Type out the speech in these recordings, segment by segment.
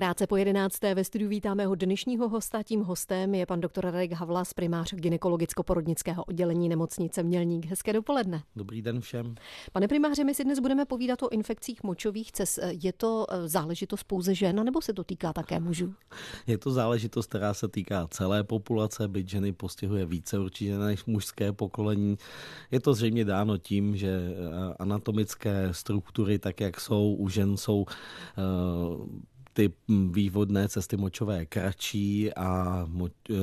Krátce po 11. ve studiu vítáme ho dnešního hosta. Tím hostem je pan doktor Radek Havlas, primář gynekologicko-porodnického oddělení nemocnice Mělník. Hezké dopoledne. Dobrý den všem. Pane primáře, my si dnes budeme povídat o infekcích močových cest. Je to eh, záležitost pouze žen, nebo se to týká také mužů? Je to záležitost, která se týká celé populace, byť ženy postihuje více určitě než mužské pokolení. Je to zřejmě dáno tím, že eh, anatomické struktury, tak jak jsou, u žen jsou uh, ty vývodné cesty močové kratší a mo- e,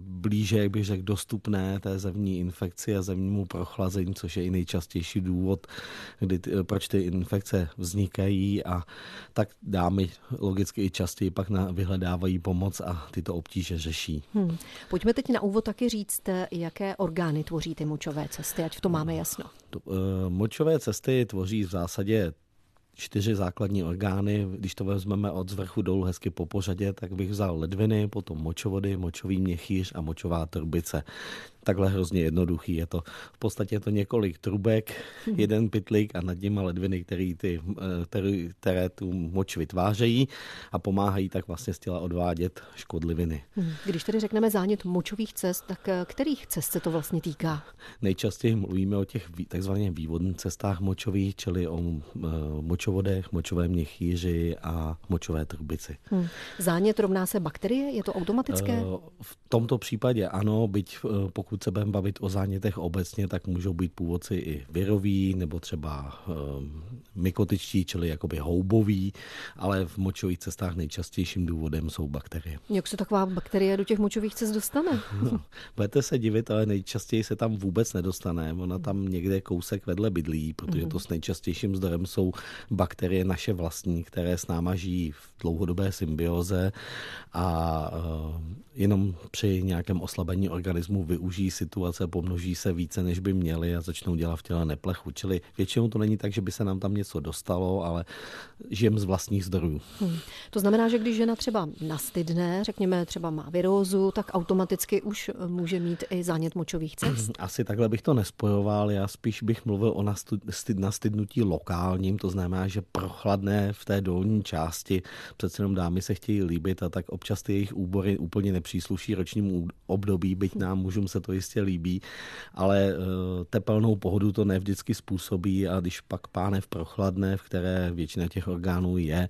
blíže, jak bych řekl, dostupné té zemní infekci a zemnímu prochlazení, což je i nejčastější důvod, kdy, proč ty infekce vznikají a tak dámy logicky i častěji pak na, vyhledávají pomoc a tyto obtíže řeší. Hmm. Pojďme teď na úvod taky říct, jaké orgány tvoří ty močové cesty, ať v tom máme jasno. E, močové cesty tvoří v zásadě čtyři základní orgány. Když to vezmeme od zvrchu dolů hezky po pořadě, tak bych vzal ledviny, potom močovody, močový měchýř a močová trubice takhle hrozně jednoduchý. Je to v podstatě je to několik trubek, hmm. jeden pytlík a nad nimi ledviny, který ty, které, které tu moč vytvářejí a pomáhají tak vlastně z těla odvádět škodliviny. Hmm. Když tedy řekneme zánět močových cest, tak eh, kterých cest se to vlastně týká? Nejčastěji mluvíme o těch takzvaných vývodních cestách močových, čili o eh, močovodech, močovém měchýři a močové trubici. Hmm. Zánět rovná se bakterie? Je to automatické? Eh, v tomto případě ano, byť pokud pokud se budeme bavit o zánětech obecně, tak můžou být původci i viroví nebo třeba um, mykotičtí, čili jakoby houboví, ale v močových cestách nejčastějším důvodem jsou bakterie. Jak se taková bakterie do těch močových cest dostane? No, budete se divit, ale nejčastěji se tam vůbec nedostane. Ona tam někde kousek vedle bydlí, protože mhm. to s nejčastějším zdrojem jsou bakterie naše vlastní, které s náma žijí v dlouhodobé symbioze a uh, jenom při nějakém oslabení organismu využijí situace, pomnoží se více, než by měli a začnou dělat v těle neplechu. Čili většinou to není tak, že by se nám tam něco dostalo, ale žijem z vlastních zdrojů. Hmm. To znamená, že když žena třeba nastydne, řekněme třeba má virózu, tak automaticky už může mít i zánět močových cest? Asi takhle bych to nespojoval, já spíš bych mluvil o nastydnutí lokálním, to znamená, že prochladné v té dolní části, přece jenom dámy se chtějí líbit a tak občas ty jejich úbory úplně nepřísluší ročnímu období, byť nám mužům se to jistě líbí, ale eh, tepelnou pohodu to nevždycky způsobí a když pak pánev prochladne, v které většina těch orgánů je,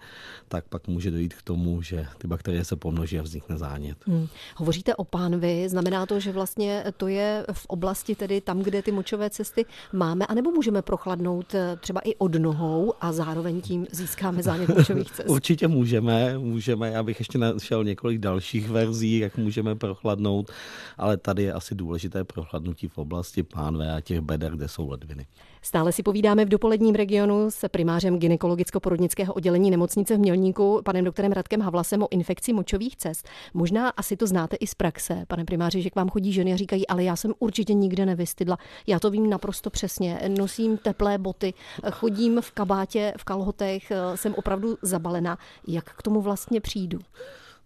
tak pak může dojít k tomu, že ty bakterie se pomnoží a vznikne zánět. Hmm. Hovoříte o pánvi, znamená to, že vlastně to je v oblasti tedy tam, kde ty močové cesty máme, anebo můžeme prochladnout eh, třeba i od nohou a zároveň tím získáme zánět močových cest? Určitě můžeme, můžeme. Já bych ještě našel několik dalších verzí, jak můžeme prochladnout, ale tady je asi důležité důležité prohladnutí v oblasti pánve a těch beder, kde jsou ledviny. Stále si povídáme v dopoledním regionu s primářem gynekologicko-porodnického oddělení nemocnice v Mělníku, panem doktorem Radkem Havlasem o infekci močových cest. Možná asi to znáte i z praxe, pane primáři, že k vám chodí ženy a říkají, ale já jsem určitě nikde nevystydla. Já to vím naprosto přesně. Nosím teplé boty, chodím v kabátě, v kalhotech, jsem opravdu zabalená. Jak k tomu vlastně přijdu?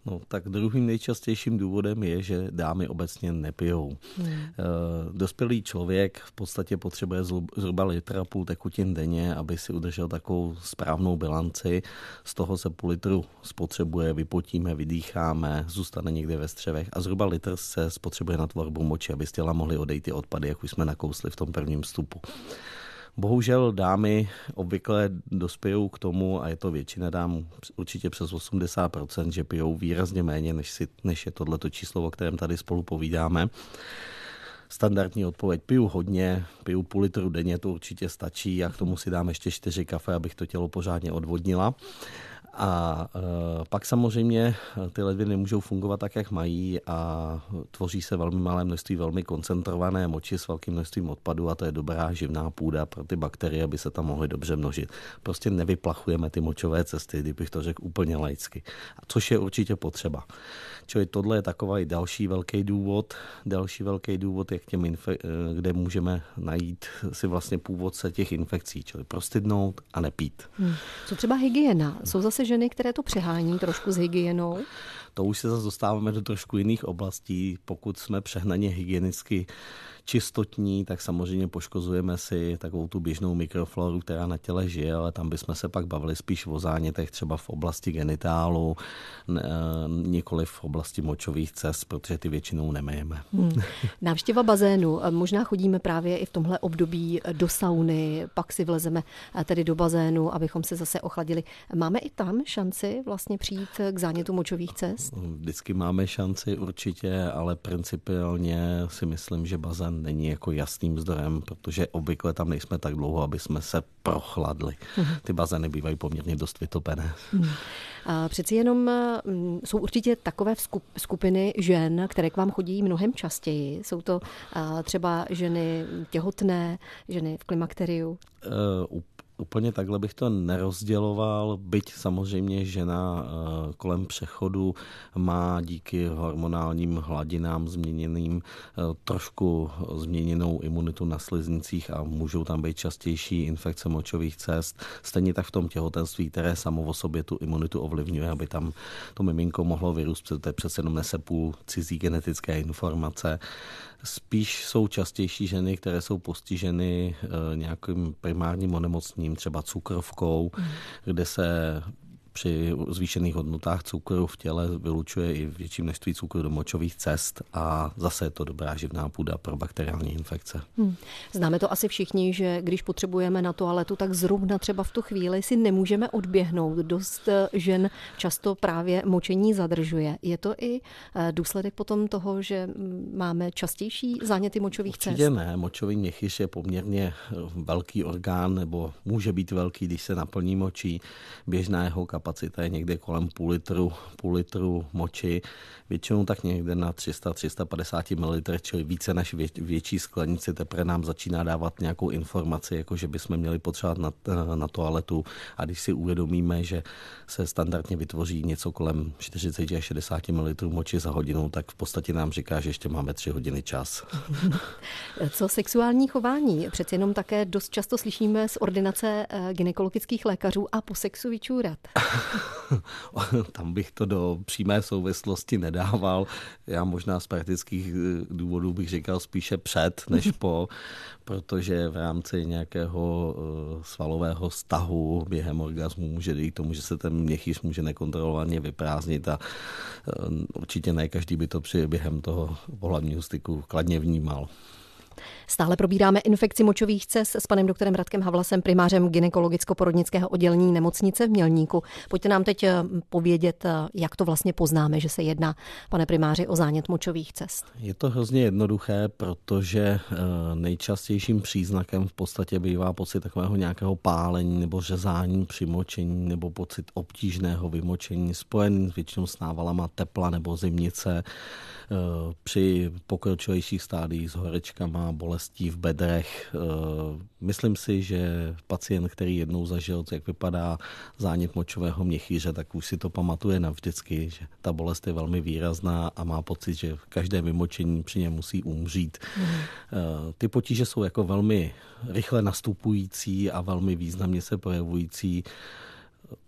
No, tak druhým nejčastějším důvodem je, že dámy obecně nepijou. Hmm. E, dospělý člověk v podstatě potřebuje zhruba litra půl tekutin denně, aby si udržel takovou správnou bilanci. Z toho se půl litru spotřebuje, vypotíme, vydýcháme, zůstane někde ve střevech a zhruba litr se spotřebuje na tvorbu moči, aby z těla mohly odejít ty odpady, jak už jsme nakousli v tom prvním vstupu. Bohužel dámy obvykle dospějou k tomu, a je to většina dám určitě přes 80%, že pijou výrazně méně, než, si, než je tohleto číslo, o kterém tady spolu povídáme. Standardní odpověď, piju hodně, piju půl litru denně, to určitě stačí, a k tomu si dám ještě čtyři kafe, abych to tělo pořádně odvodnila. A e, pak samozřejmě ty ledviny můžou fungovat tak, jak mají a tvoří se velmi malé množství velmi koncentrované moči s velkým množstvím odpadu a to je dobrá živná půda pro ty bakterie, aby se tam mohly dobře množit. Prostě nevyplachujeme ty močové cesty, kdybych to řekl úplně laicky, což je určitě potřeba. Čili tohle je takový další velký důvod, další velký důvod, jak těm infe- e, kde můžeme najít si vlastně původce těch infekcí, čili prostydnout a nepít. Hmm. Co třeba hygiena? Jsou zase ženy, které to přehání trošku s hygienou? To už se zase dostáváme do trošku jiných oblastí, pokud jsme přehnaně hygienicky čistotní, tak samozřejmě poškozujeme si takovou tu běžnou mikrofloru, která na těle žije, ale tam bychom se pak bavili spíš o zánětech třeba v oblasti genitálu, nikoli v oblasti močových cest, protože ty většinou nemejeme. Hmm. Návštěva bazénu. Možná chodíme právě i v tomhle období do sauny, pak si vlezeme tedy do bazénu, abychom se zase ochladili. Máme i tam šanci vlastně přijít k zánětu močových cest? Vždycky máme šanci určitě, ale principiálně si myslím, že bazén není jako jasným zdrojem, protože obvykle tam nejsme tak dlouho, aby jsme se prochladli. Mhm. Ty bazény bývají poměrně dost vytopené. Hmm. A přeci jenom mm, jsou určitě takové skupiny žen, které k vám chodí mnohem častěji. Jsou to třeba ženy těhotné, ženy v klimakteriu? Uh, úplně takhle bych to nerozděloval, byť samozřejmě žena eh, kolem přechodu má díky hormonálním hladinám změněným eh, trošku změněnou imunitu na sliznicích a můžou tam být častější infekce močových cest. Stejně tak v tom těhotenství, které samo o sobě tu imunitu ovlivňuje, aby tam to miminko mohlo vyrůst, protože přece jenom nese půl cizí genetické informace. Spíš jsou častější ženy, které jsou postiženy eh, nějakým primárním onemocněním, třeba cukrovkou, mm. kde se při zvýšených hodnotách cukru v těle vylučuje i větší množství cukru do močových cest a zase je to dobrá živná půda pro bakteriální infekce. Hmm. Známe to asi všichni, že když potřebujeme na toaletu, tak zrovna třeba v tu chvíli si nemůžeme odběhnout. Dost eh, žen často právě močení zadržuje. Je to i eh, důsledek potom toho, že mm, máme častější záněty močových Určitě cest? ne. Močový měchyš je poměrně eh, velký orgán, nebo může být velký, když se naplní močí. Běžná jeho kapacita je někde kolem půl litru, půl litru moči, většinou tak někde na 300-350 ml, čili více než vě, větší sklenici, teprve nám začíná dávat nějakou informaci, jako že bychom měli potřebovat na, na toaletu a když si uvědomíme, že se standardně vytvoří něco kolem 40 až 60 ml moči za hodinu, tak v podstatě nám říká, že ještě máme 3 hodiny čas. Co sexuální chování? Přeci jenom také dost často slyšíme z ordinace eh, gynekologických lékařů a po sexu vyčůrat. Tam bych to do přímé souvislosti nedával. Já možná z praktických eh, důvodů bych říkal spíše před než po, protože v rámci nějakého eh, svalového stahu během orgasmu může dojít k tomu, že se ten měchýř může nekontrolovaně vyprázdnit a eh, určitě ne každý by to při během toho pohlavního styku kladně vnímal. Stále probíráme infekci močových cest s panem doktorem Radkem Havlasem, primářem gynekologicko-porodnického oddělení nemocnice v Mělníku. Pojďte nám teď eh, povědět, eh, jak to vlastně poznáme, že se jedná, pane primáři, o zánět močových cest. Je to hrozně jednoduché, protože eh, nejčastějším příznakem v podstatě bývá pocit takového nějakého pálení nebo řezání při močení nebo pocit obtížného vymočení spojený většinou s návalama tepla nebo zimnice při pokročilejších stádiích s horečkama, bolestí v bedrech. Eh, myslím si, že pacient, který jednou zažil, jak vypadá zánět močového měchýře, tak už si to pamatuje navždycky, že ta bolest je velmi výrazná a má pocit, že každé vymočení při něm musí umřít. Mm. Ty potíže jsou jako velmi rychle nastupující a velmi významně se projevující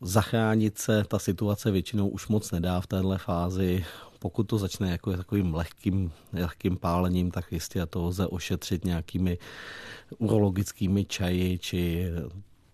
zachránit se ta situace většinou už moc nedá v téhle fázi pokud to začne jako takovým lehkým, lehkým pálením, tak jistě to lze ošetřit nějakými urologickými čaji či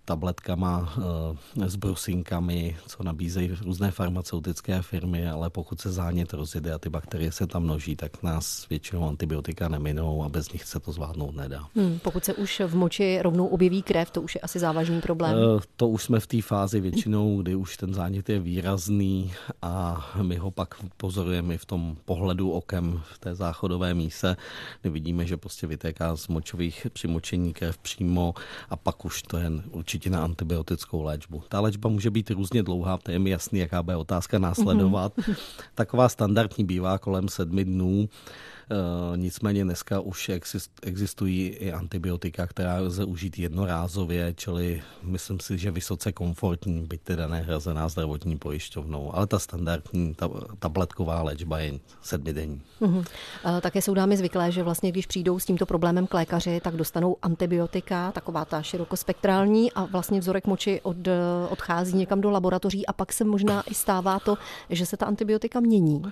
tabletkama eh, s brusinkami, co nabízejí různé farmaceutické firmy, ale pokud se zánět rozjede a ty bakterie se tam množí, tak nás většinou antibiotika neminou a bez nich se to zvládnout nedá. Hmm, pokud se už v moči rovnou objeví krev, to už je asi závažný problém. Eh, to už jsme v té fázi většinou, kdy už ten zánět je výrazný a my ho pak pozorujeme v tom pohledu okem v té záchodové míse, kdy vidíme, že prostě vytéká z močových přimočení krev přímo a pak už to je určitě určitě na antibiotickou léčbu. Ta léčba může být různě dlouhá, to je mi jasný, jaká bude otázka následovat. Mm-hmm. Taková standardní bývá kolem sedmi dnů. Eh, nicméně dneska už existují i antibiotika, která lze užít jednorázově, čili myslím si, že vysoce komfortní, byť teda nehrazená zdravotní pojišťovnou, ale ta standardní ta, tabletková léčba je sedmidenní. Uh-huh. Také jsou dámy zvyklé, že vlastně když přijdou s tímto problémem k lékaři, tak dostanou antibiotika, taková ta širokospektrální a vlastně vzorek moči od, odchází někam do laboratoří a pak se možná i stává to, že se ta antibiotika mění.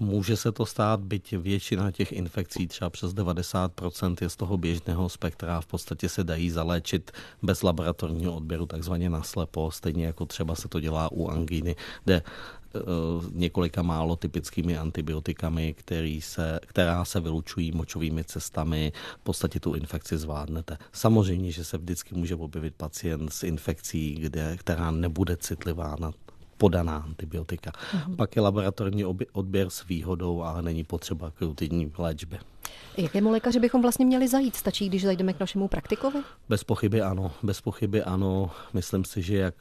Může se to stát, byť většina těch těch infekcí třeba přes 90% je z toho běžného spektra a v podstatě se dají zaléčit bez laboratorního odběru takzvaně naslepo, stejně jako třeba se to dělá u angíny, kde Eh, několika málo typickými antibiotikami, který se, která se vylučují močovými cestami, v podstatě tu infekci zvládnete. Samozřejmě, že se vždycky může objevit pacient s infekcí, kde, která nebude citlivá na podaná antibiotika. Uh-huh. Pak je laboratorní odběr s výhodou, ale není potřeba k rutinní léčbě. Jakému lékaři bychom vlastně měli zajít? Stačí, když zajdeme k našemu praktikovi? Bez pochyby ano, bez pochyby ano. Myslím si, že jak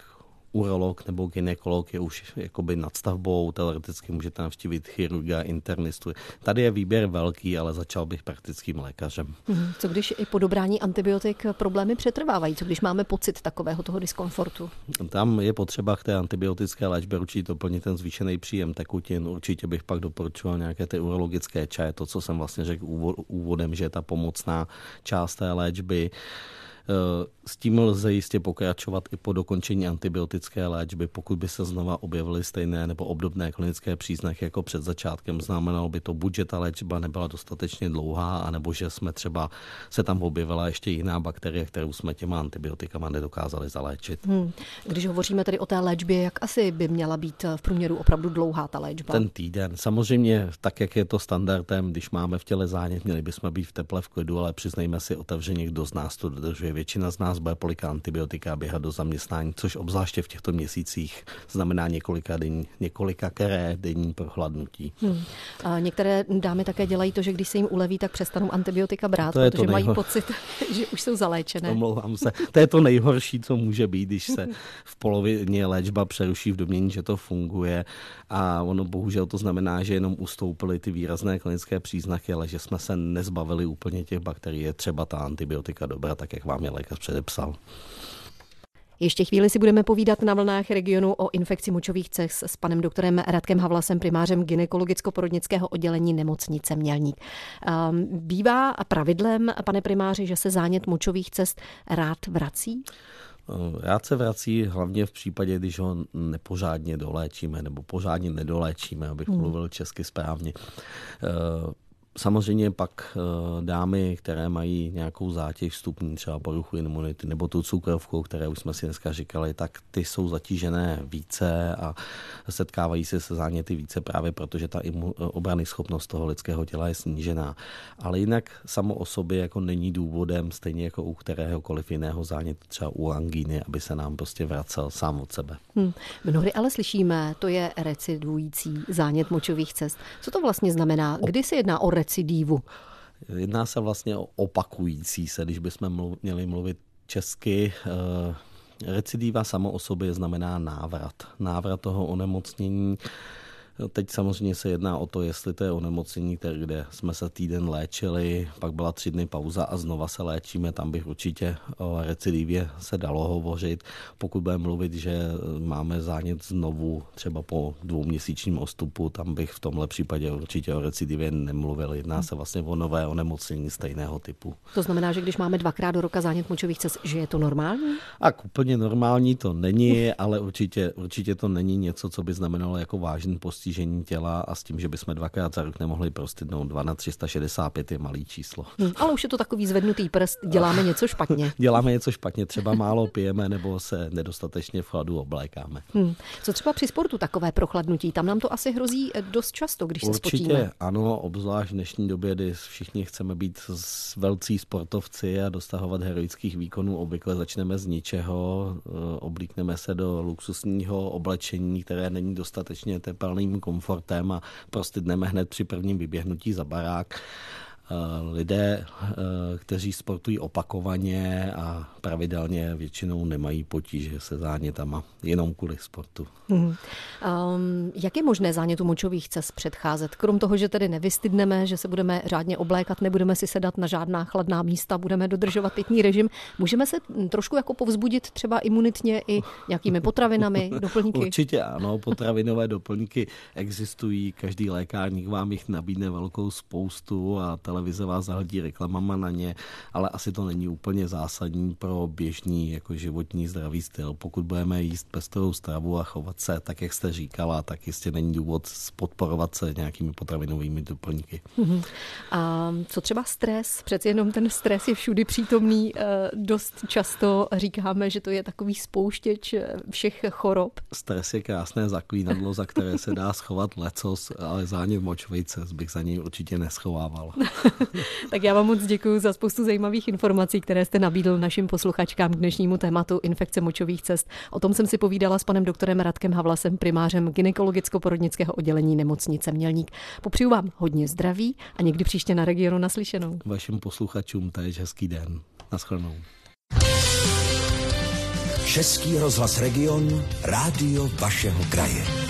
urolog nebo ginekolog je už jakoby nadstavbou, teoreticky můžete navštívit chirurga, internistu. Tady je výběr velký, ale začal bych praktickým lékařem. Mhm. Co když i po dobrání antibiotik problémy přetrvávají? Co když máme pocit takového toho diskomfortu? Tam je potřeba k té antibiotické léčbě určitě doplnit ten zvýšený příjem tekutin. Určitě bych pak doporučoval nějaké ty urologické čaje, to, co jsem vlastně řekl úvodem, že je ta pomocná část té léčby. Eh, s tím lze jistě pokračovat i po dokončení antibiotické léčby, pokud by se znova objevily stejné nebo obdobné klinické příznaky jako před začátkem. Znamenalo by to buď, že ta léčba nebyla dostatečně dlouhá, anebo že jsme třeba se tam objevila ještě jiná bakterie, kterou jsme těma antibiotikama nedokázali zaléčit. Hmm. Když hovoříme tedy o té léčbě, jak asi by měla být v průměru opravdu dlouhá ta léčba? Ten týden. Samozřejmě, tak jak je to standardem, když máme v těle zánět, měli bychom být v teple v klidu, ale přiznejme si otevřeně, kdo z nás to dodržuje většina z nás bude polika antibiotika a běhat do zaměstnání, což obzvláště v těchto měsících znamená několika, den, několika keré denní prohladnutí. Hmm. A některé dámy také dělají to, že když se jim uleví, tak přestanou antibiotika brát, to protože to mají pocit, že už jsou zaléčené. Omlouvám se. To je to nejhorší, co může být, když se v polovině léčba přeruší v domění, že to funguje a ono bohužel to znamená, že jenom ustoupily ty výrazné klinické příznaky, ale že jsme se nezbavili úplně těch bakterií. Je třeba ta antibiotika dobrá, tak jak vám je lékař předepsal. Ještě chvíli si budeme povídat na vlnách regionu o infekci močových cest s panem doktorem Radkem Havlasem, primářem ginekologicko-porodnického oddělení nemocnice Mělník. Ehm, bývá pravidlem, pane primáři, že se zánět močových cest rád vrací? Rád se vrací hlavně v případě, když ho nepořádně doléčíme nebo pořádně nedoléčíme, abych hmm. mluvil česky správně. Samozřejmě pak eh, dámy, které mají nějakou zátěž vstupní, třeba poruchu imunity nebo tu cukrovku, které už jsme si dneska říkali, tak ty jsou zatížené více a setkávají se se záněty více právě protože ta obrany schopnost toho lidského těla je snížená. Ale jinak samo o sobě jako není důvodem, stejně jako u kteréhokoliv jiného zánětu, třeba u angíny, aby se nám prostě vracel sám od sebe. Hmm. Mnohdy ale slyšíme, to je recidující zánět močových cest. Co to vlastně znamená? Kdy se jedná o recidivu? Jedná se vlastně o opakující se, když bychom měli mluvit česky. Eh, recidiva samo o sobě znamená návrat. Návrat toho onemocnění Teď samozřejmě se jedná o to, jestli to je onemocnění, které, kde jsme se týden léčili, pak byla tři dny pauza a znova se léčíme, tam bych určitě o recidivě se dalo hovořit. Pokud budeme mluvit, že máme zánět znovu třeba po dvouměsíčním ostupu, tam bych v tomhle případě určitě o recidivě nemluvil. Jedná se vlastně o nové onemocnění stejného typu. To znamená, že když máme dvakrát do roka zánět močových cest, že je to normální? A úplně normální to není, ale určitě, určitě to není něco, co by znamenalo jako vážný postižení postižení těla a s tím, že bychom dvakrát za rok nemohli prostydnout. 2 na 365 je malý číslo. Hmm, ale už je to takový zvednutý prst, děláme něco špatně. děláme něco špatně, třeba málo pijeme nebo se nedostatečně v chladu oblékáme. Hmm. Co třeba při sportu takové prochladnutí? Tam nám to asi hrozí dost často, když Určitě, se spotíme. ano, obzvlášť v dnešní době, kdy všichni chceme být velcí sportovci a dostahovat heroických výkonů. Obvykle začneme z ničeho, eh, oblíkneme se do luxusního oblečení, které není dostatečně tepelným komfortem a prostě dneme hned při prvním vyběhnutí za barák. Eh, lidé, eh, kteří sportují opakovaně a pravidelně většinou nemají potíže se zánětama, jenom kvůli sportu. Hmm. Um, jak je možné zánětu močových cest předcházet? Krom toho, že tedy nevystydneme, že se budeme řádně oblékat, nebudeme si sedat na žádná chladná místa, budeme dodržovat pitný režim, můžeme se trošku jako povzbudit třeba imunitně i nějakými potravinami, doplňky? Určitě ano, potravinové doplňky existují, každý lékárník vám jich nabídne velkou spoustu a televize vás zahltí reklamama na ně, ale asi to není úplně zásadní pro běžný jako životní zdravý styl. Pokud budeme jíst pestrou stravu a chovat se tak, jak jste říkala, tak jistě není důvod podporovat se nějakými potravinovými doplňky. Mhm. A co třeba stres? Přeci jenom ten stres je všudy přítomný. Eh, dost často říkáme, že to je takový spouštěč eh, všech chorob. Stres je krásné zaklínadlo, za které se dá schovat lecos, ale zánět močovice bych za něj určitě neschovával. tak já vám moc děkuji za spoustu zajímavých informací, které jste nabídl našim posluchačkám k dnešnímu tématu infekce močových cest. O tom jsem si povídala s panem doktorem Radkem Havlasem, primářem gynekologicko-porodnického oddělení nemocnice Mělník. Popřeju vám hodně zdraví a někdy příště na regionu naslyšenou. Vašim posluchačům též hezký den. Naschledanou. Český rozhlas Region, rádio vašeho kraje.